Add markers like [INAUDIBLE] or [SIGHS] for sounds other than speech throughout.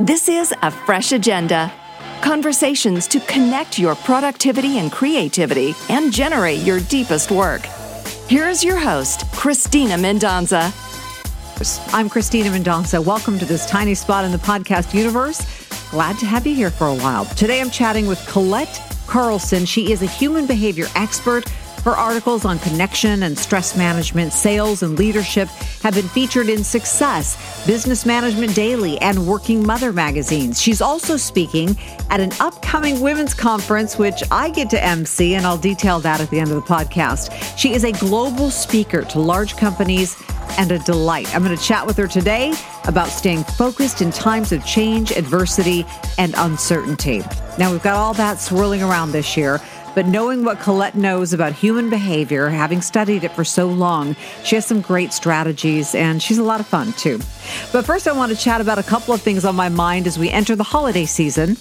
This is a fresh agenda. Conversations to connect your productivity and creativity and generate your deepest work. Here's your host, Cristina Mendonsa. I'm Cristina Mendonsa. Welcome to this tiny spot in the podcast universe. Glad to have you here for a while. Today I'm chatting with Colette Carlson. She is a human behavior expert her articles on connection and stress management, sales, and leadership have been featured in Success, Business Management Daily, and Working Mother magazines. She's also speaking at an upcoming women's conference, which I get to MC, and I'll detail that at the end of the podcast. She is a global speaker to large companies and a delight. I'm going to chat with her today about staying focused in times of change, adversity, and uncertainty. Now, we've got all that swirling around this year. But knowing what Colette knows about human behavior, having studied it for so long, she has some great strategies and she's a lot of fun too. But first, I want to chat about a couple of things on my mind as we enter the holiday season.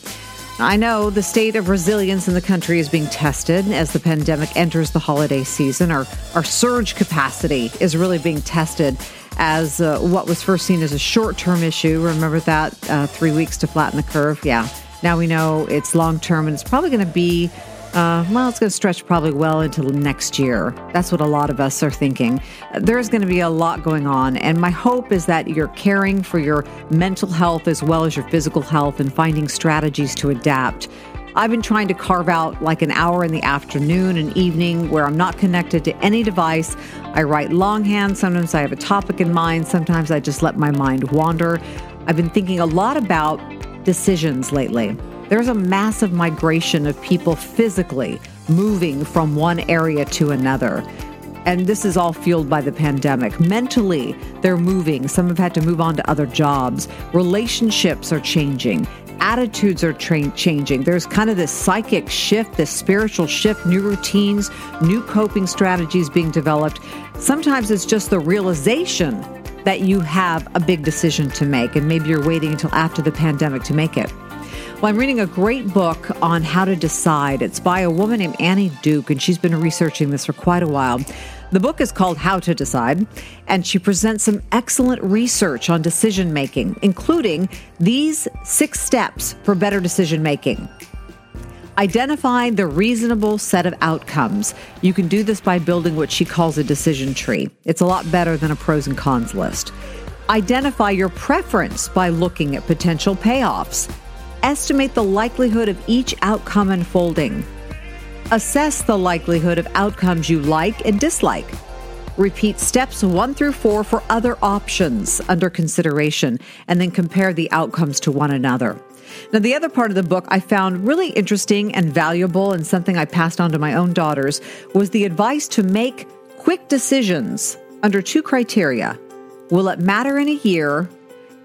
I know the state of resilience in the country is being tested as the pandemic enters the holiday season. Our, our surge capacity is really being tested as uh, what was first seen as a short term issue. Remember that uh, three weeks to flatten the curve? Yeah. Now we know it's long term and it's probably going to be uh, well, it's going to stretch probably well into next year. That's what a lot of us are thinking. There's going to be a lot going on, and my hope is that you're caring for your mental health as well as your physical health and finding strategies to adapt. I've been trying to carve out like an hour in the afternoon and evening where I'm not connected to any device. I write longhand. Sometimes I have a topic in mind. Sometimes I just let my mind wander. I've been thinking a lot about decisions lately. There's a massive migration of people physically moving from one area to another. And this is all fueled by the pandemic. Mentally, they're moving. Some have had to move on to other jobs. Relationships are changing. Attitudes are tra- changing. There's kind of this psychic shift, this spiritual shift, new routines, new coping strategies being developed. Sometimes it's just the realization that you have a big decision to make, and maybe you're waiting until after the pandemic to make it. Well, I'm reading a great book on how to decide. It's by a woman named Annie Duke, and she's been researching this for quite a while. The book is called How to Decide, and she presents some excellent research on decision making, including these six steps for better decision making. Identify the reasonable set of outcomes. You can do this by building what she calls a decision tree. It's a lot better than a pros and cons list. Identify your preference by looking at potential payoffs. Estimate the likelihood of each outcome unfolding. Assess the likelihood of outcomes you like and dislike. Repeat steps one through four for other options under consideration, and then compare the outcomes to one another. Now, the other part of the book I found really interesting and valuable, and something I passed on to my own daughters, was the advice to make quick decisions under two criteria Will it matter in a year?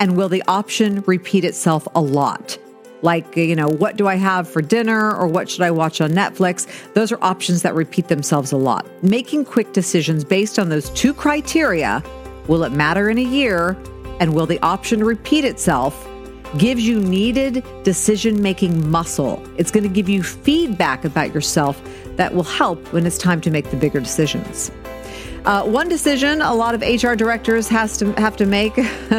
And will the option repeat itself a lot? Like, you know, what do I have for dinner or what should I watch on Netflix? Those are options that repeat themselves a lot. Making quick decisions based on those two criteria will it matter in a year and will the option repeat itself? Gives you needed decision making muscle. It's going to give you feedback about yourself that will help when it's time to make the bigger decisions. Uh, one decision a lot of HR directors has to have to make: [LAUGHS]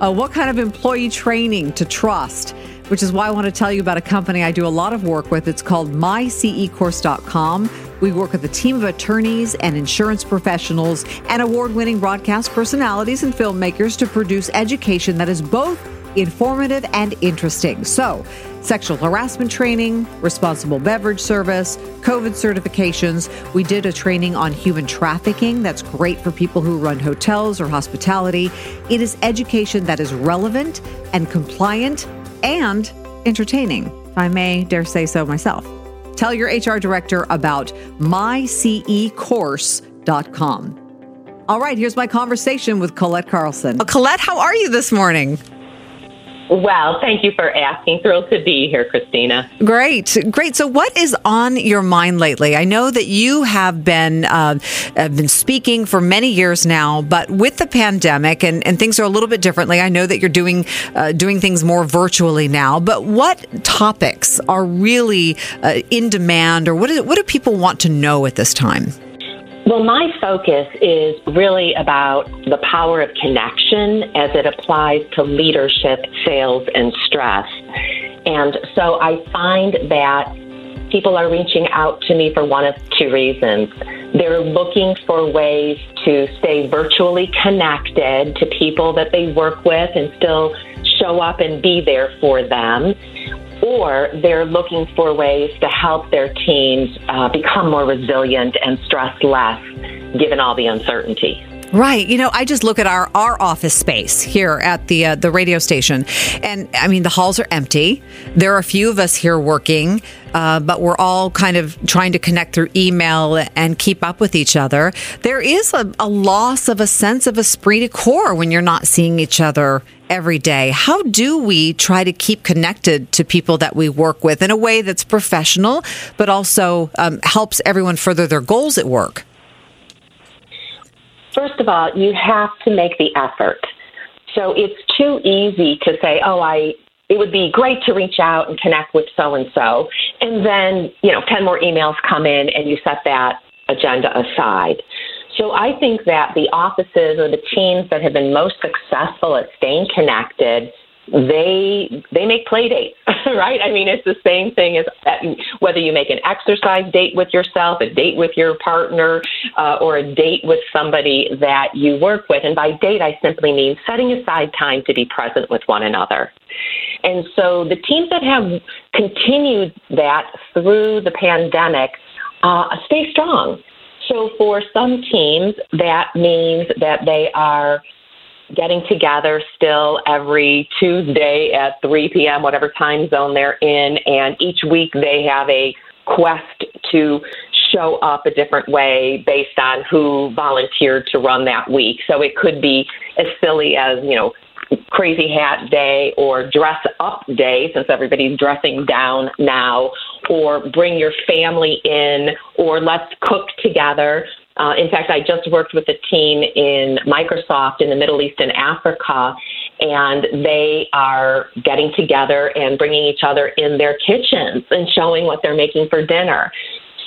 uh, what kind of employee training to trust which is why I want to tell you about a company I do a lot of work with. It's called mycecourse.com. We work with a team of attorneys and insurance professionals and award winning broadcast personalities and filmmakers to produce education that is both informative and interesting. So, sexual harassment training, responsible beverage service, COVID certifications. We did a training on human trafficking that's great for people who run hotels or hospitality. It is education that is relevant and compliant and entertaining, if I may dare say so myself. Tell your HR director about mycecourse.com. All right, here's my conversation with Colette Carlson. Well, Colette, how are you this morning? Well, thank you for asking. Thrilled to be here, Cristina. Great, great. So, what is on your mind lately? I know that you have been uh, have been speaking for many years now, but with the pandemic and, and things are a little bit differently. I know that you're doing uh, doing things more virtually now. But what topics are really uh, in demand, or what, what do people want to know at this time? Well, my focus is really about the power of connection as it applies to leadership, sales, and stress. And so I find that people are reaching out to me for one of two reasons. They're looking for ways to stay virtually connected to people that they work with and still show up and be there for them or they're looking for ways to help their teams uh, become more resilient and stress less given all the uncertainty. Right. You know, I just look at our, our office space here at the uh, the radio station, and I mean the halls are empty. There are a few of us here working, uh, but we're all kind of trying to connect through email and keep up with each other. There is a, a loss of a sense of esprit de corps when you're not seeing each other every day. How do we try to keep connected to people that we work with in a way that's professional, but also um, helps everyone further their goals at work? First of all, you have to make the effort. So it's too easy to say, oh, I, it would be great to reach out and connect with so and so. And then, you know, 10 more emails come in and you set that agenda aside. So I think that the offices or the teams that have been most successful at staying connected they they make play dates, [LAUGHS] right? I mean, it's the same thing as whether you make an exercise date with yourself, a date with your partner, uh, or a date with somebody that you work with. And by date, I simply mean setting aside time to be present with one another. And so the teams that have continued that through the pandemic uh, stay strong. So for some teams, that means that they are getting together still every Tuesday at 3 p.m., whatever time zone they're in, and each week they have a quest to show up a different way based on who volunteered to run that week. So it could be as silly as, you know, crazy hat day or dress up day since everybody's dressing down now or bring your family in or let's cook together uh, in fact, I just worked with a team in Microsoft in the Middle East and Africa, and they are getting together and bringing each other in their kitchens and showing what they're making for dinner.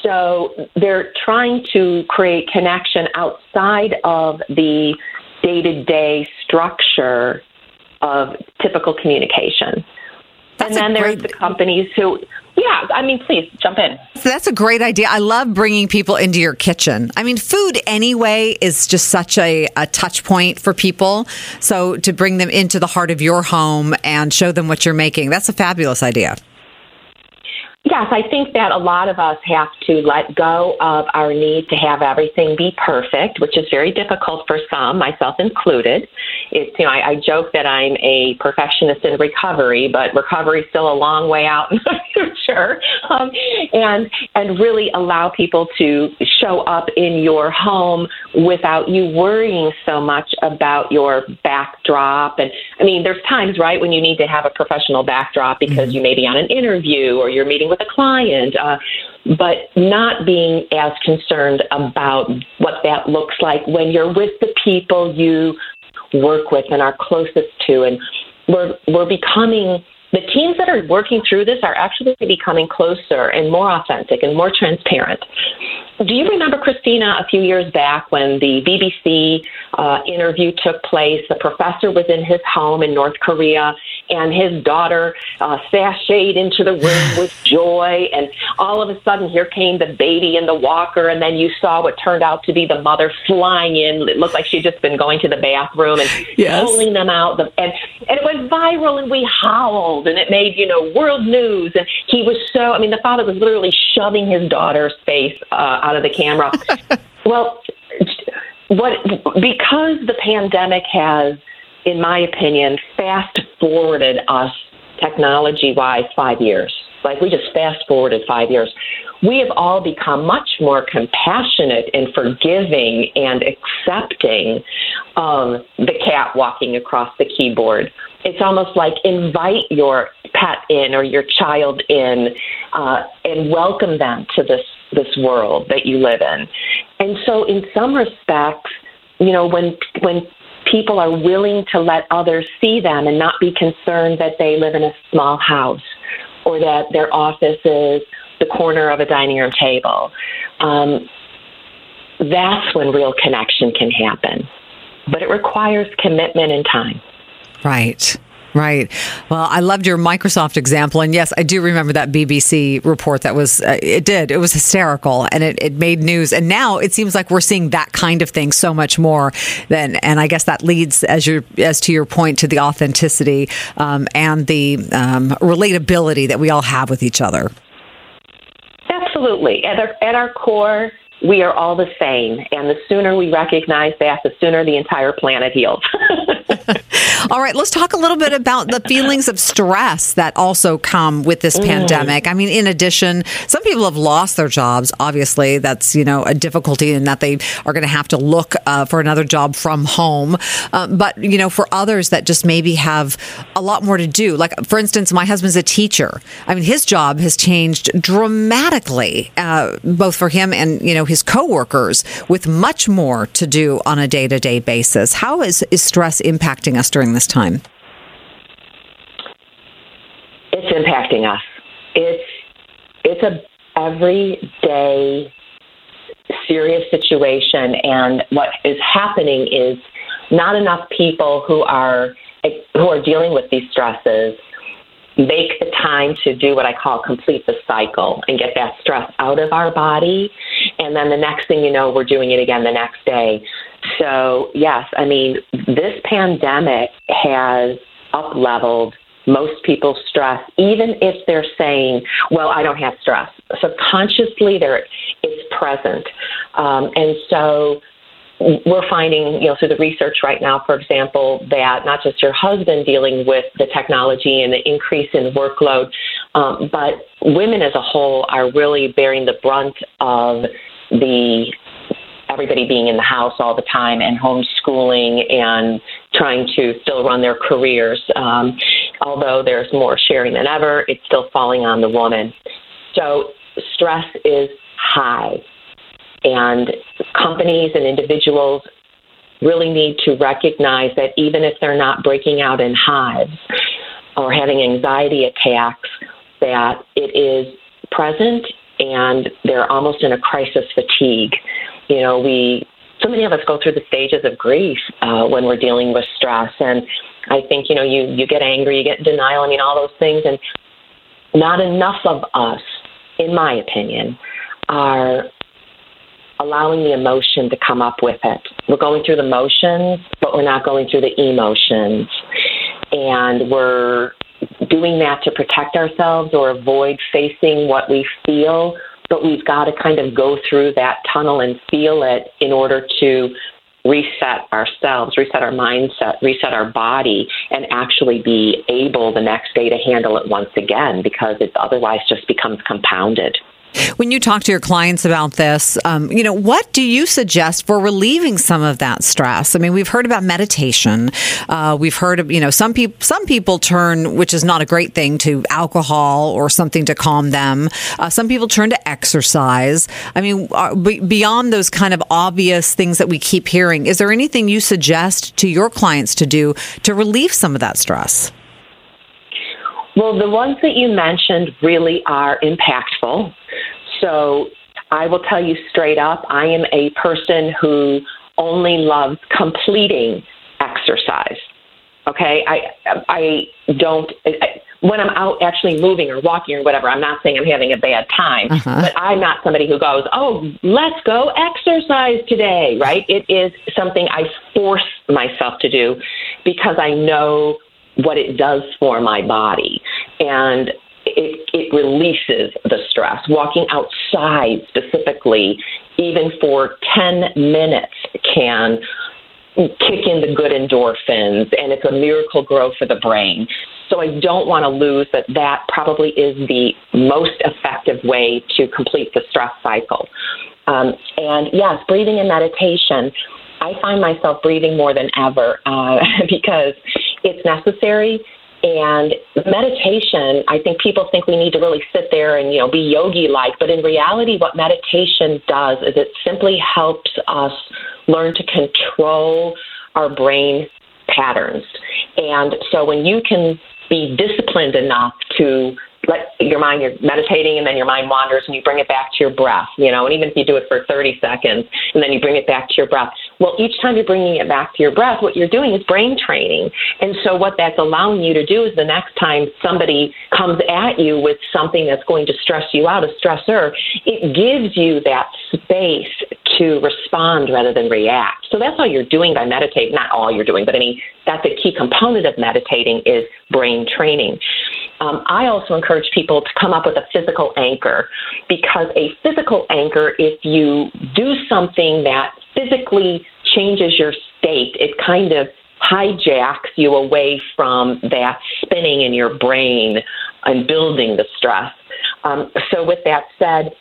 So they're trying to create connection outside of the day to day structure of typical communication. That's and then there's the companies who yeah, I mean, please jump in. So that's a great idea. I love bringing people into your kitchen. I mean, food anyway is just such a, a touch point for people. So to bring them into the heart of your home and show them what you're making, that's a fabulous idea. Yes, I think that a lot of us have to let go of our need to have everything be perfect, which is very difficult for some, myself included. It's you know I, I joke that I'm a perfectionist in recovery, but recovery is still a long way out in the [LAUGHS] future. Um, and and really allow people to show up in your home without you worrying so much about your backdrop. And I mean, there's times right when you need to have a professional backdrop because mm-hmm. you may be on an interview or you're meeting with a client, uh, but not being as concerned about what that looks like when you're with the people you work with and are closest to. And we're, we're becoming the teams that are working through this are actually becoming closer and more authentic and more transparent. Do you remember, Cristina, a few years back when the BBC uh, interview took place? The professor was in his home in North Korea, and his daughter uh, sashayed into the room [SIGHS] with joy. And all of a sudden, here came the baby in the walker, and then you saw what turned out to be the mother flying in. It looked like she'd just been going to the bathroom and yes. pulling them out. And, and it went viral, and we howled, and it made, you know, world news. And he was so, I mean, the father was literally shoving his daughter's face uh, out of the camera. [LAUGHS] well, what because the pandemic has, in my opinion, fast forwarded us technology wise five years. Like we just fast forwarded five years. We have all become much more compassionate and forgiving and accepting of the cat walking across the keyboard. It's almost like invite your pet in or your child in uh, and welcome them to this this world that you live in. And so, in some respects, you know, when when people are willing to let others see them and not be concerned that they live in a small house or that their office is the corner of a dining room table. Um, that's when real connection can happen. But it requires commitment and time. Right. Right. Well, I loved your Microsoft example. And yes, I do remember that BBC report that was, uh, it did, it was hysterical and it, it made news. And now it seems like we're seeing that kind of thing so much more than, and I guess that leads as your, as to your point to the authenticity um, and the um, relatability that we all have with each other. Absolutely. At our, at our core, we are all the same. And the sooner we recognize that, the sooner the entire planet heals. [LAUGHS] all right, let's talk a little bit about the feelings of stress that also come with this mm. pandemic. I mean, in addition, some people have lost their jobs. Obviously, that's, you know, a difficulty in that they are going to have to look uh, for another job from home. Uh, but, you know, for others that just maybe have a lot more to do. Like, for instance, my husband's a teacher. I mean, his job has changed dramatically, uh, both for him and, you know, his coworkers with much more to do on a day to day basis. How is, is stress impacting us during this time? It's impacting us. It's it's a everyday serious situation, and what is happening is not enough people who are who are dealing with these stresses make the time to do what I call complete the cycle and get that stress out of our body. And then the next thing you know, we're doing it again the next day. So, yes, I mean, this pandemic has up leveled most people's stress, even if they're saying, well, I don't have stress. Subconsciously, they're, it's present. Um, and so we're finding, you know, through the research right now, for example, that not just your husband dealing with the technology and the increase in workload, um, but women as a whole are really bearing the brunt of the everybody being in the house all the time and homeschooling and trying to still run their careers. Um, although there's more sharing than ever, it's still falling on the woman. So stress is high. And companies and individuals really need to recognize that even if they're not breaking out in hives or having anxiety attacks, that it is present and they're almost in a crisis fatigue. You know, we so many of us go through the stages of grief uh, when we're dealing with stress, and I think you know you you get angry, you get denial. I mean, all those things, and not enough of us, in my opinion, are allowing the emotion to come up with it. We're going through the motions, but we're not going through the emotions. And we're doing that to protect ourselves or avoid facing what we feel, but we've got to kind of go through that tunnel and feel it in order to reset ourselves, reset our mindset, reset our body, and actually be able the next day to handle it once again because it otherwise just becomes compounded. When you talk to your clients about this, um, you know, what do you suggest for relieving some of that stress? I mean, we've heard about meditation. Uh, we've heard of, you know, some people, some people turn, which is not a great thing, to alcohol or something to calm them. Uh, some people turn to exercise. I mean, uh, beyond those kind of obvious things that we keep hearing, is there anything you suggest to your clients to do to relieve some of that stress? Well, the ones that you mentioned really are impactful. So I will tell you straight up, I am a person who only loves completing exercise. Okay, I I don't I, when I'm out actually moving or walking or whatever. I'm not saying I'm having a bad time, uh-huh. but I'm not somebody who goes, "Oh, let's go exercise today." Right? It is something I force myself to do because I know what it does for my body. And it, it releases the stress. Walking outside specifically, even for 10 minutes, can kick in the good endorphins, and it's a Miracle-Gro for the brain. So I don't want to lose that that probably is the most effective way to complete the stress cycle. Um, and yes, breathing and meditation. I find myself breathing more than ever uh, [LAUGHS] because it's necessary. And meditation, I think people think we need to really sit there and, you know, be yogi like, but in reality, what meditation does is it simply helps us learn to control our brain patterns. And so when you can be disciplined enough to let your mind, you're meditating and then your mind wanders and you bring it back to your breath, you know, and even if you do it for 30 seconds and then you bring it back to your breath. Well, each time you're bringing it back to your breath, what you're doing is brain training. And so what that's allowing you to do is the next time somebody comes at you with something that's going to stress you out, a stressor, it gives you that space to respond rather than react. So that's all you're doing by meditating. Not all you're doing, but any that's a key component of meditating is brain training. Um, I also encourage people to come up with a physical anchor because a physical anchor, if you do something that physically changes your state, it kind of hijacks you away from that spinning in your brain and building the stress. Um, so, with that said,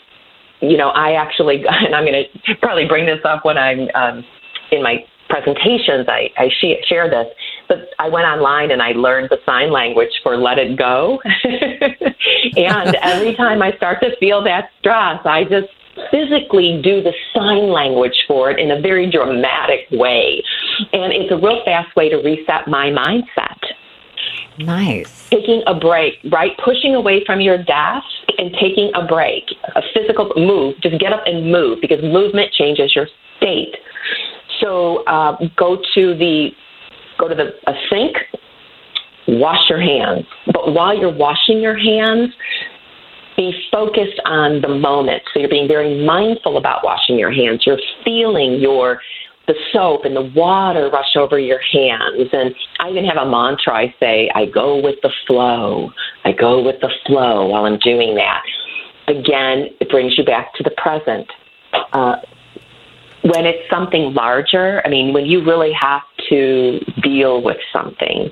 you know, I actually, [LAUGHS] and I'm going to probably bring this up when I'm um, in my presentations, I, I share this, but I went online and I learned the sign language for let it go. [LAUGHS] and every time I start to feel that stress, I just physically do the sign language for it in a very dramatic way. And it's a real fast way to reset my mindset. Nice. Taking a break, right? Pushing away from your desk and taking a break, a physical move. Just get up and move because movement changes your state. So uh, go to the go to the a sink, wash your hands. But while you're washing your hands, be focused on the moment. So you're being very mindful about washing your hands. You're feeling your the soap and the water rush over your hands. And I even have a mantra I say, I go with the flow. I go with the flow while I'm doing that. Again, it brings you back to the present. Uh, when it's something larger, I mean, when you really have to deal with something,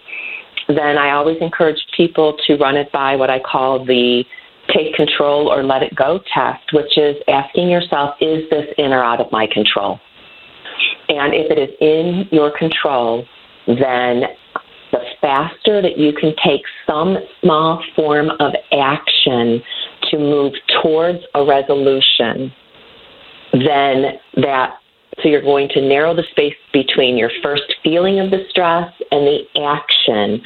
then I always encourage people to run it by what I call the take control or let it go test, which is asking yourself, is this in or out of my control? And if it is in your control, then the faster that you can take some small form of action to move towards a resolution, then that so you're going to narrow the space between your first feeling of the stress and the action.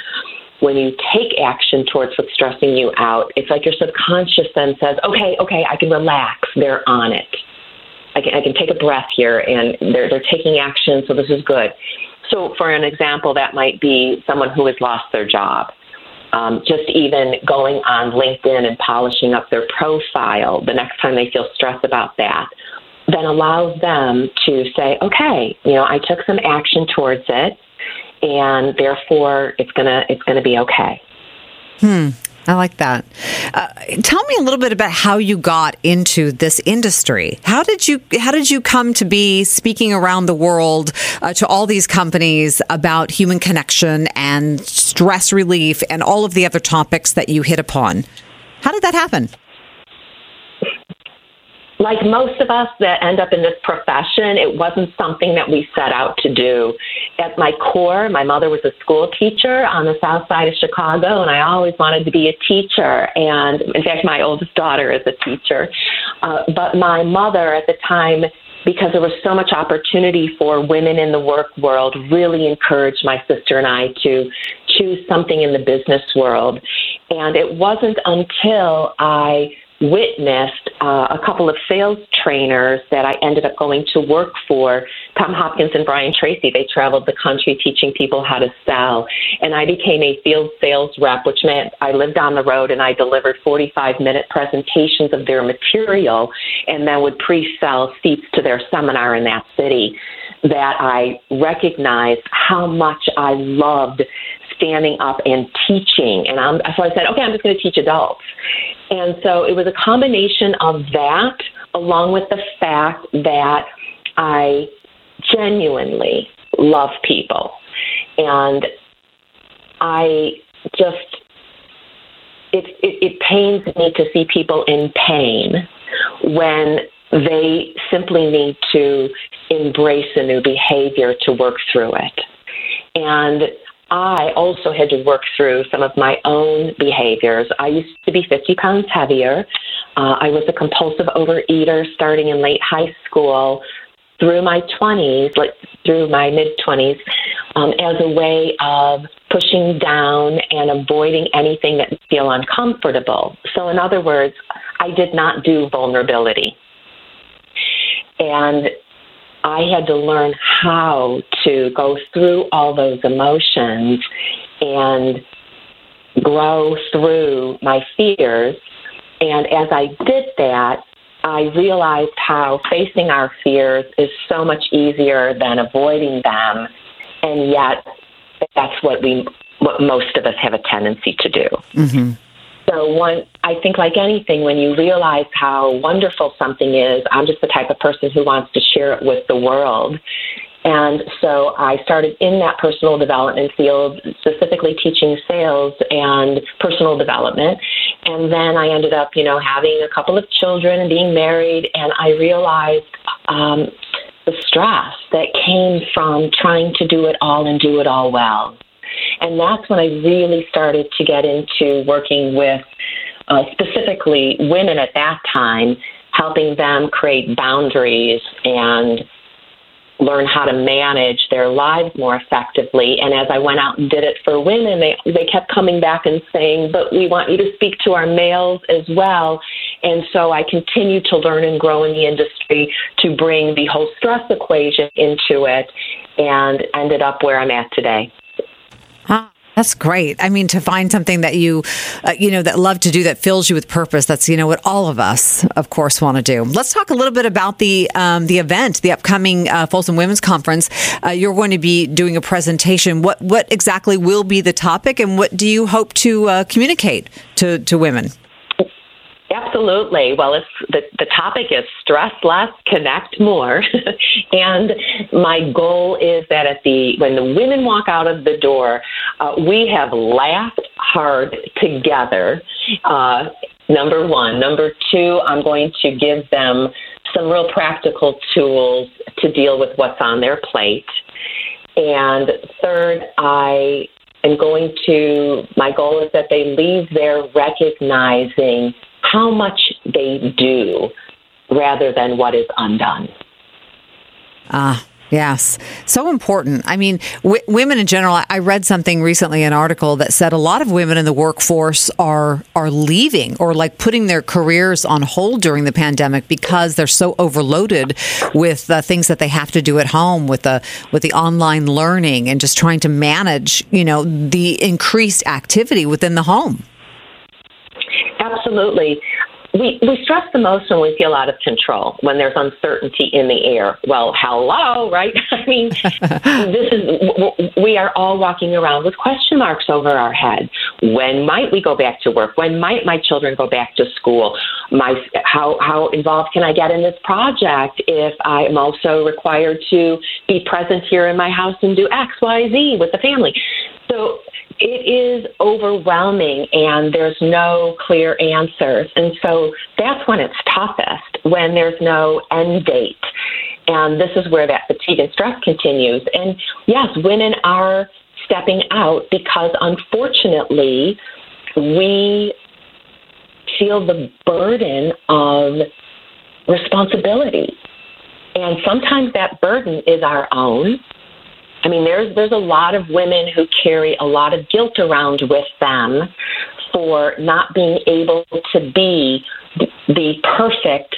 When you take action towards what's stressing you out, it's like your subconscious then says, okay, okay, I can relax. They're on it. I can, I can take a breath here and they're, they're taking action, so this is good. So, for an example, that might be someone who has lost their job. Um, just even going on LinkedIn and polishing up their profile the next time they feel stressed about that, then allows them to say, okay, you know, I took some action towards it, and therefore it's gonna it's gonna be okay. Hmm. I like that. Uh, tell me a little bit about how you got into this industry. How did you How did you come to be speaking around the world uh, to all these companies about human connection and stress relief and all of the other topics that you hit upon? How did that happen? Like most of us that end up in this profession, it wasn't something that we set out to do. At my core, my mother was a school teacher on the south side of Chicago, and I always wanted to be a teacher. And in fact, my oldest daughter is a teacher. Uh, but my mother at the time, because there was so much opportunity for women in the work world, really encouraged my sister and I to choose something in the business world. And it wasn't until I witnessed uh, a couple of sales trainers that I ended up going to work for, Tom Hopkins and Brian Tracy. They traveled the country teaching people how to sell. And I became a field sales rep, which meant I lived on the road and I delivered 45 minute presentations of their material and then would pre sell seats to their seminar in that city. That I recognized how much I loved standing up and teaching. And I'm, so I said, okay, I'm just going to teach adults. And so it was a combination of that, along with the fact that I genuinely love people. And I just, it, it, it pains me to see people in pain when they simply need to embrace a new behavior to work through it. And I also had to work through some of my own behaviors. I used to be 50 pounds heavier. Uh, I was a compulsive overeater starting in late high school through my 20s, like through my mid 20s, um, as a way of pushing down and avoiding anything that feel uncomfortable. So in other words, I did not do vulnerability. And I had to learn how to go through all those emotions and grow through my fears. And as I did that, I realized how facing our fears is so much easier than avoiding them. And yet, that's what we, what most of us have a tendency to do. Mm-hmm. So one, I think like anything, when you realize how wonderful something is, I'm just the type of person who wants to share it with the world. And so I started in that personal development field, specifically teaching sales and personal development. And then I ended up, you know, having a couple of children and being married. And I realized um, the stress that came from trying to do it all and do it all well. And that's when I really started to get into working with uh, specifically women at that time, helping them create boundaries and learn how to manage their lives more effectively. And as I went out and did it for women, they, they kept coming back and saying, but we want you to speak to our males as well. And so I continued to learn and grow in the industry to bring the whole stress equation into it and ended up where I'm at today. That's great. I mean, to find something that you, uh, you know, that love to do that fills you with purpose. That's you know what all of us, of course, want to do. Let's talk a little bit about the um, the event, the upcoming uh, Folsom Women's Conference. Uh, you're going to be doing a presentation. What what exactly will be the topic, and what do you hope to uh, communicate to to women? Absolutely. Well, it's the, the topic is stress less, connect more. [LAUGHS] and my goal is that at the when the women walk out of the door, uh, we have laughed hard together. Uh, number one. Number two, I'm going to give them some real practical tools to deal with what's on their plate. And third, I am going to, my goal is that they leave there recognizing how much they do rather than what is undone. Ah. Yes, so important. I mean, w- women in general. I read something recently, an article that said a lot of women in the workforce are are leaving or like putting their careers on hold during the pandemic because they're so overloaded with uh, things that they have to do at home with the with the online learning and just trying to manage, you know, the increased activity within the home. Absolutely. We, we stress the most when we feel out of control, when there's uncertainty in the air. Well, hello, right? [LAUGHS] I mean, [LAUGHS] this is, we are all walking around with question marks over our head. When might we go back to work? When might my children go back to school? My, how, how involved can I get in this project if I am also required to be present here in my house and do X, Y, Z with the family? So it is overwhelming and there's no clear answers. And so that's when it's toughest, when there's no end date. And this is where that fatigue and stress continues. And yes, women are stepping out because unfortunately we feel the burden of responsibility. And sometimes that burden is our own. I mean, there's there's a lot of women who carry a lot of guilt around with them for not being able to be the perfect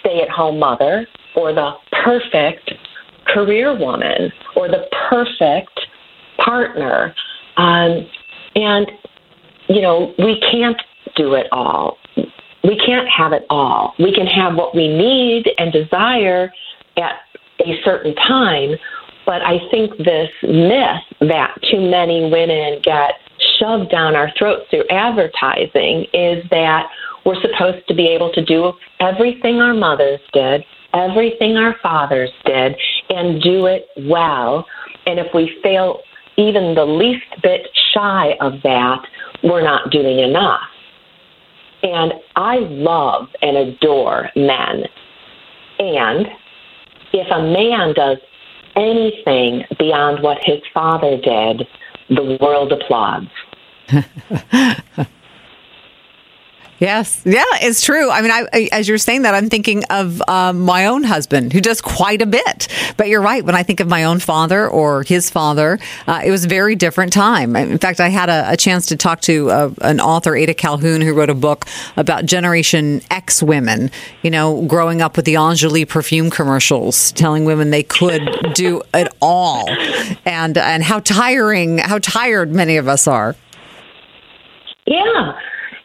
stay-at-home mother or the perfect career woman or the perfect partner. Um, and you know, we can't do it all. We can't have it all. We can have what we need and desire at a certain time, but I think this myth that too many women get shoved down our throats through advertising is that we're supposed to be able to do everything our mothers did, everything our fathers did, and do it well. And if we fail even the least bit shy of that, we're not doing enough. And I love and adore men. And if a man does anything beyond what his father did, the world applauds. [LAUGHS] Yes, yeah, it's true. I mean, I, as you're saying that, I'm thinking of um, my own husband who does quite a bit. But you're right. When I think of my own father or his father, uh, it was a very different time. In fact, I had a, a chance to talk to uh, an author, Ada Calhoun, who wrote a book about Generation X women. You know, growing up with the Enjoli perfume commercials, telling women they could [LAUGHS] do it all, and and how tiring, how tired many of us are. Yeah.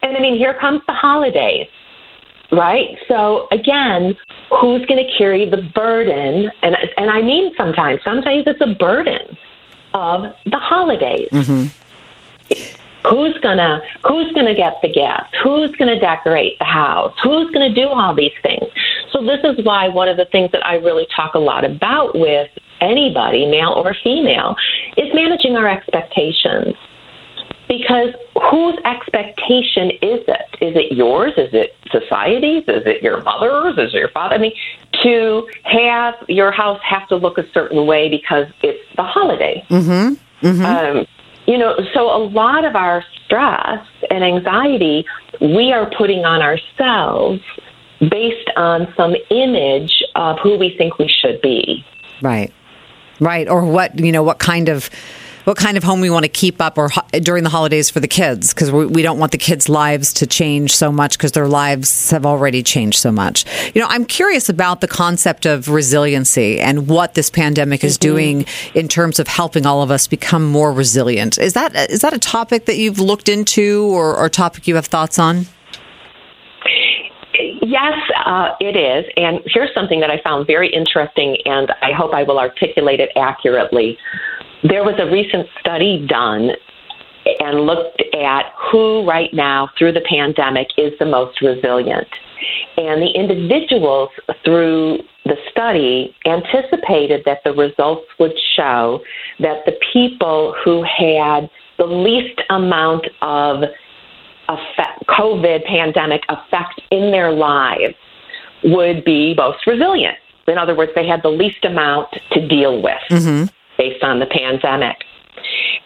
And I mean, here comes the holidays, right? So again, who's going to carry the burden? And and I mean, sometimes, sometimes it's a burden of the holidays. Mm-hmm. Who's gonna Who's gonna get the gifts? Who's gonna decorate the house? Who's gonna do all these things? So this is why one of the things that I really talk a lot about with anybody, male or female, is managing our expectations because whose expectation is it? Is it yours? Is it society's? Is it your mother's? Is it your father? I mean, to have your house have to look a certain way because it's the holiday. Mm-hmm. Mm-hmm. Um, you know, so a lot of our stress and anxiety we are putting on ourselves based on some image of who we think we should be. Right. Right. Or what, you know, what kind of what kind of home we want to keep up or during the holidays for the kids because we, we, don't want the kids' lives to change so much because their lives have already changed so much. You know, I'm curious about the concept of resiliency and what this pandemic is mm-hmm. doing in terms of helping all of us become more resilient. Is that is that a topic that you've looked into or, or topic you have thoughts on? Yes, uh, it is. And here's something that I found very interesting, and I hope I will articulate it accurately. There was a recent study done and looked at who right now through the pandemic is the most resilient. And the individuals through the study anticipated that the results would show that the people who had the least amount of effect, COVID pandemic effect in their lives would be most resilient. In other words, they had the least amount to deal with. Mm-hmm based on the pandemic.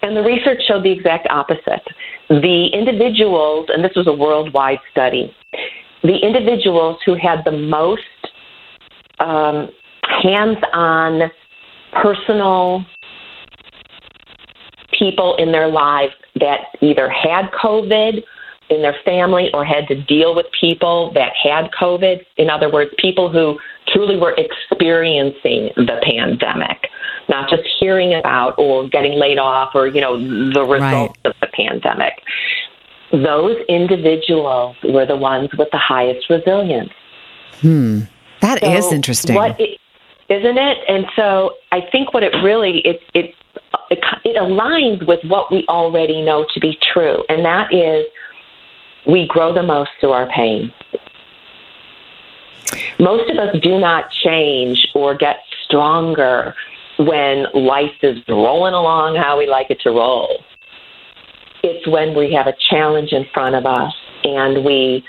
And the research showed the exact opposite. The individuals, and this was a worldwide study, the individuals who had the most um, hands on personal people in their lives that either had COVID in their family or had to deal with people that had COVID. In other words, people who truly were experiencing the pandemic not just hearing about or getting laid off or, you know, the results right. of the pandemic. Those individuals were the ones with the highest resilience. Hmm. That so is interesting. What it, isn't it? And so I think what it really it, it it it aligns with what we already know to be true, and that is we grow the most through our pain. Most of us do not change or get stronger when life is rolling along how we like it to roll. It's when we have a challenge in front of us and we,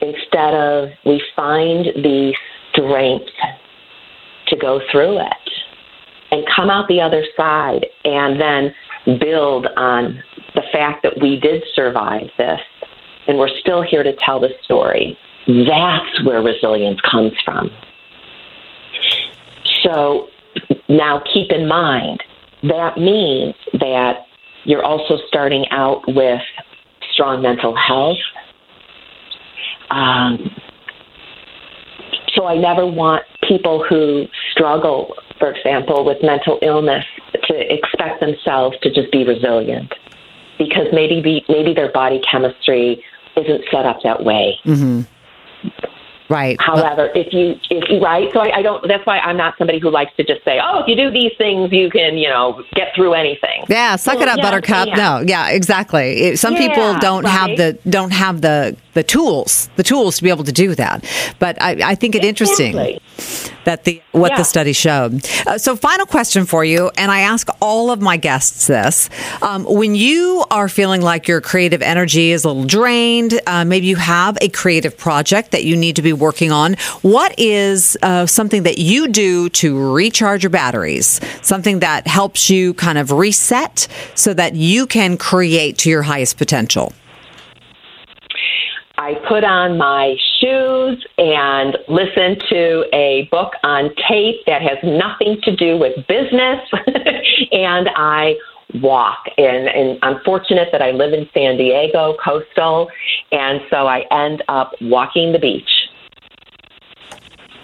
instead of, we find the strength to go through it and come out the other side and then build on the fact that we did survive this and we're still here to tell the story. That's where resilience comes from. So now, keep in mind that means that you're also starting out with strong mental health. Um, so, I never want people who struggle, for example, with mental illness to expect themselves to just be resilient because maybe be, maybe their body chemistry isn't set up that way. Mm-hmm. Right. However, if you if you right, so I, I, don't. That's why I'm not somebody who likes to just say, "Oh, if you do these things, you can, you know, get through anything." Yeah, suck it up, yeah, Buttercup. Yeah. No, yeah, exactly. Some yeah, people don't right? have the don't have the the tools, the tools to be able to do that. But I, I think it interesting that the what yeah. the study showed. Uh, so, final question for you, and I ask all of my guests this: um, when you are feeling like your creative energy is a little drained, uh, maybe you have a creative project that you need to be working on. What is uh, something that you do to recharge your batteries? Something that helps you kind of reset so that you can create to your highest potential. I put on my shoes and listen to a book on tape that has nothing to do with business, [LAUGHS] and I walk. And, and I'm fortunate that I live in San Diego, coastal, and so I end up walking the beach.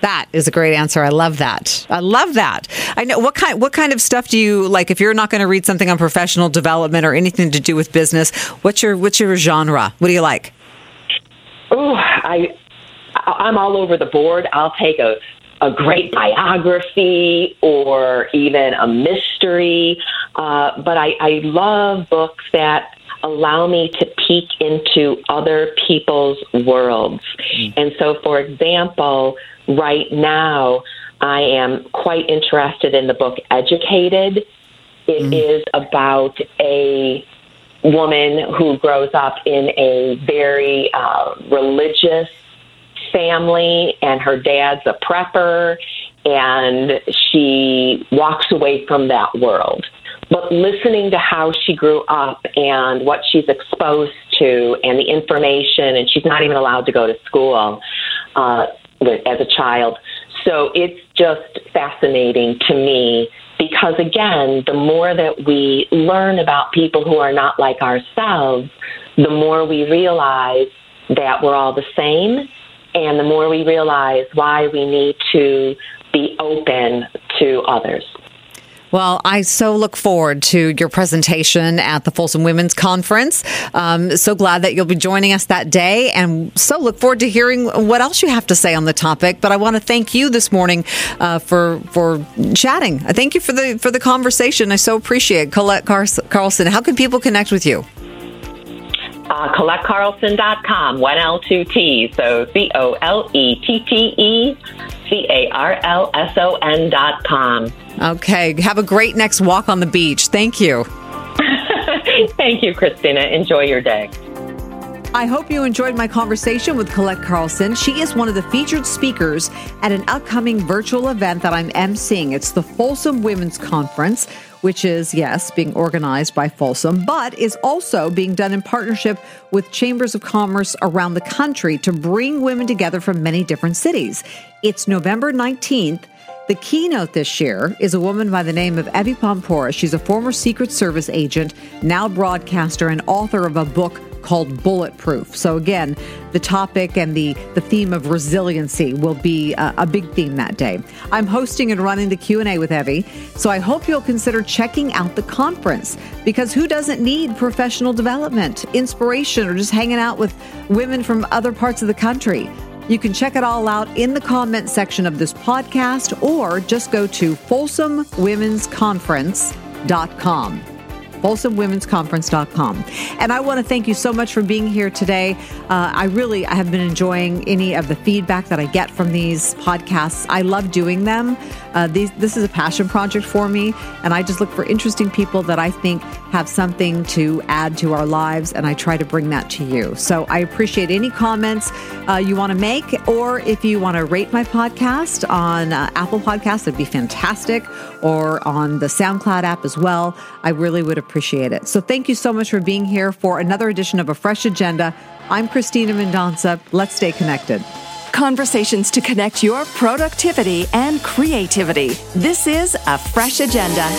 That is a great answer. I love that. I love that. I know what kind what kind of stuff do you like if you're not going to read something on professional development or anything to do with business, what's your what's your genre? What do you like? Oh, I I'm all over the board. I'll take a a great biography or even a mystery. Uh, but I, I love books that allow me to peek into other people's worlds. Mm. And so, for example, right now, I am quite interested in the book Educated. It mm. is about a woman who grows up in a very uh, religious family, and her dad's a prepper, and she walks away from that world. But listening to how she grew up and what she's exposed to and the information, and she's not even allowed to go to school uh, as a child. So it's just fascinating to me because, again, the more that we learn about people who are not like ourselves, the more we realize that we're all the same and the more we realize why we need to be open to others. Well, I so look forward to your presentation at the Folsom Women's Conference. Um, so glad that you'll be joining us that day, and so look forward to hearing what else you have to say on the topic. But I want to thank you this morning uh, for for chatting. Thank you for the for the conversation. I so appreciate it. Colette Carlson. How can people connect with you? uh, ColetteCarlson.com, one L, two T. So C O L E T T E C A R L S O N dot com. Okay. Have a great next walk on the beach. Thank you. [LAUGHS] Thank you, Cristina. Enjoy your day. I hope you enjoyed my conversation with Colette Carlson. She is one of the featured speakers at an upcoming virtual event that I'm emceeing. It's the Folsom Women's Conference which is, yes, being organized by Folsom, but is also being done in partnership with chambers of commerce around the country to bring women together from many different cities. It's November 19th. The keynote this year is a woman by the name of Evy Poumpouras. She's a former Secret Service agent, now broadcaster, and author of a book called Bulletproof. So again, the topic and the, the theme of resiliency will be a, a big theme that day. I'm hosting and running the Q&A with Evy, so I hope you'll consider checking out the conference because who doesn't need professional development, inspiration, or just hanging out with women from other parts of the country? You can check it all out in the comment section of this podcast or just go to folsomwomensconference.com folsomwomensconference.com. And I want to thank you so much for being here today. Uh, I really I have been enjoying any of the feedback that I get from these podcasts. I love doing them. Uh, these, this is a passion project for me, and I just look for interesting people that I think have something to add to our lives, and I try to bring that to you. So I appreciate any comments uh, you want to make, or if you want to rate my podcast on uh, Apple Podcasts, that'd be fantastic, or on the SoundCloud app as well. I really would appreciate it. So thank you so much for being here for another edition of A Fresh Agenda. I'm Cristina Mendonsa. Let's stay connected. Conversations to connect your productivity and creativity. This is A Fresh Agenda.